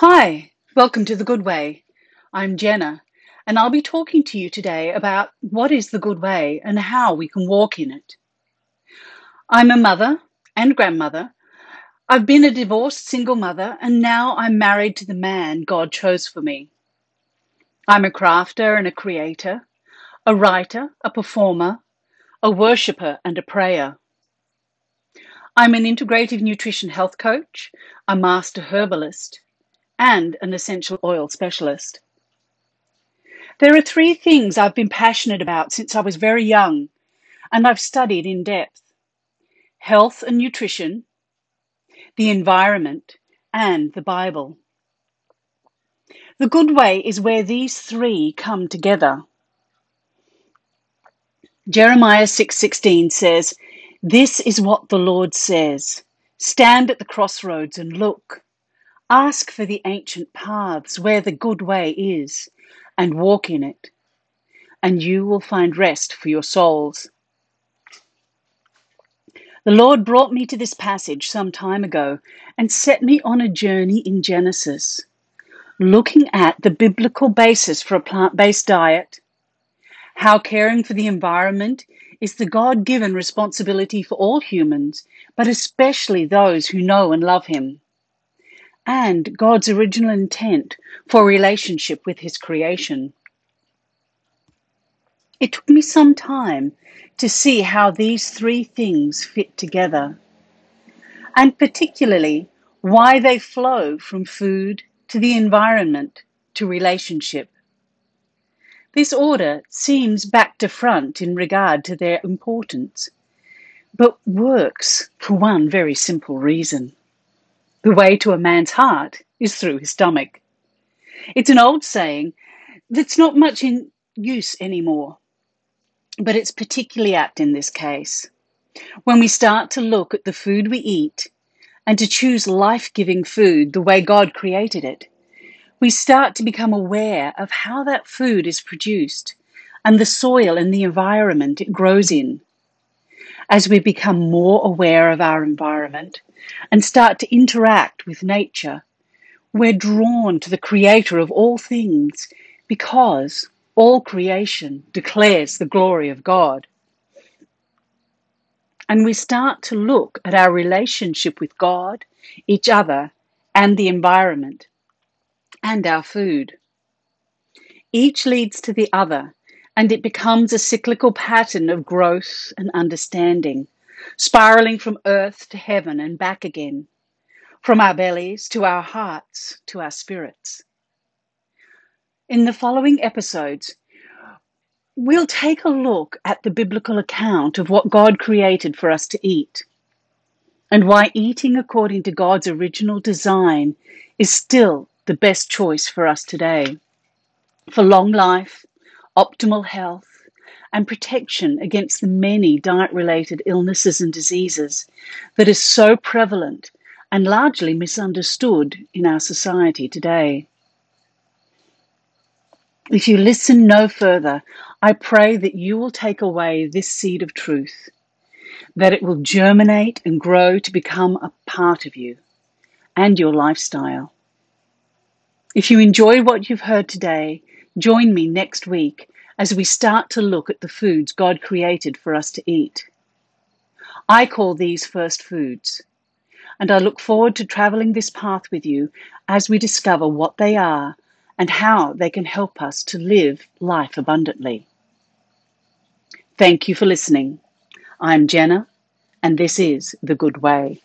Hi, welcome to The Good Way. I'm Jenna, and I'll be talking to you today about what is the good way and how we can walk in it. I'm a mother and grandmother. I've been a divorced single mother, and now I'm married to the man God chose for me. I'm a crafter and a creator, a writer, a performer, a worshipper, and a prayer. I'm an integrative nutrition health coach, a master herbalist, and an essential oil specialist. There are three things I've been passionate about since I was very young and I've studied in depth health and nutrition, the environment, and the Bible. The good way is where these three come together. Jeremiah 6:16 says, "This is what the Lord says: Stand at the crossroads and look. Ask for the ancient paths where the good way is, and walk in it, and you will find rest for your souls. The Lord brought me to this passage some time ago and set me on a journey in Genesis, looking at the biblical basis for a plant based diet, how caring for the environment is the God given responsibility for all humans, but especially those who know and love Him and God's original intent for relationship with His creation. It took me some time to see how these three things fit together, and particularly why they flow from food to the environment to relationship. This order seems back to front in regard to their importance, but works for one very simple reason. The way to a man's heart is through his stomach. It's an old saying that's not much in use anymore, but it's particularly apt in this case. When we start to look at the food we eat and to choose life giving food the way God created it, we start to become aware of how that food is produced and the soil and the environment it grows in. As we become more aware of our environment, and start to interact with nature, we're drawn to the creator of all things because all creation declares the glory of God. And we start to look at our relationship with God, each other, and the environment, and our food. Each leads to the other, and it becomes a cyclical pattern of growth and understanding spiraling from earth to heaven and back again, from our bellies to our hearts to our spirits. In the following episodes, we'll take a look at the biblical account of what God created for us to eat and why eating according to God's original design is still the best choice for us today. For long life, optimal health, and protection against the many diet related illnesses and diseases that is so prevalent and largely misunderstood in our society today. If you listen no further, I pray that you will take away this seed of truth, that it will germinate and grow to become a part of you and your lifestyle. If you enjoy what you've heard today, join me next week as we start to look at the foods God created for us to eat. I call these first foods, and I look forward to traveling this path with you as we discover what they are and how they can help us to live life abundantly. Thank you for listening. I'm Jenna, and this is The Good Way.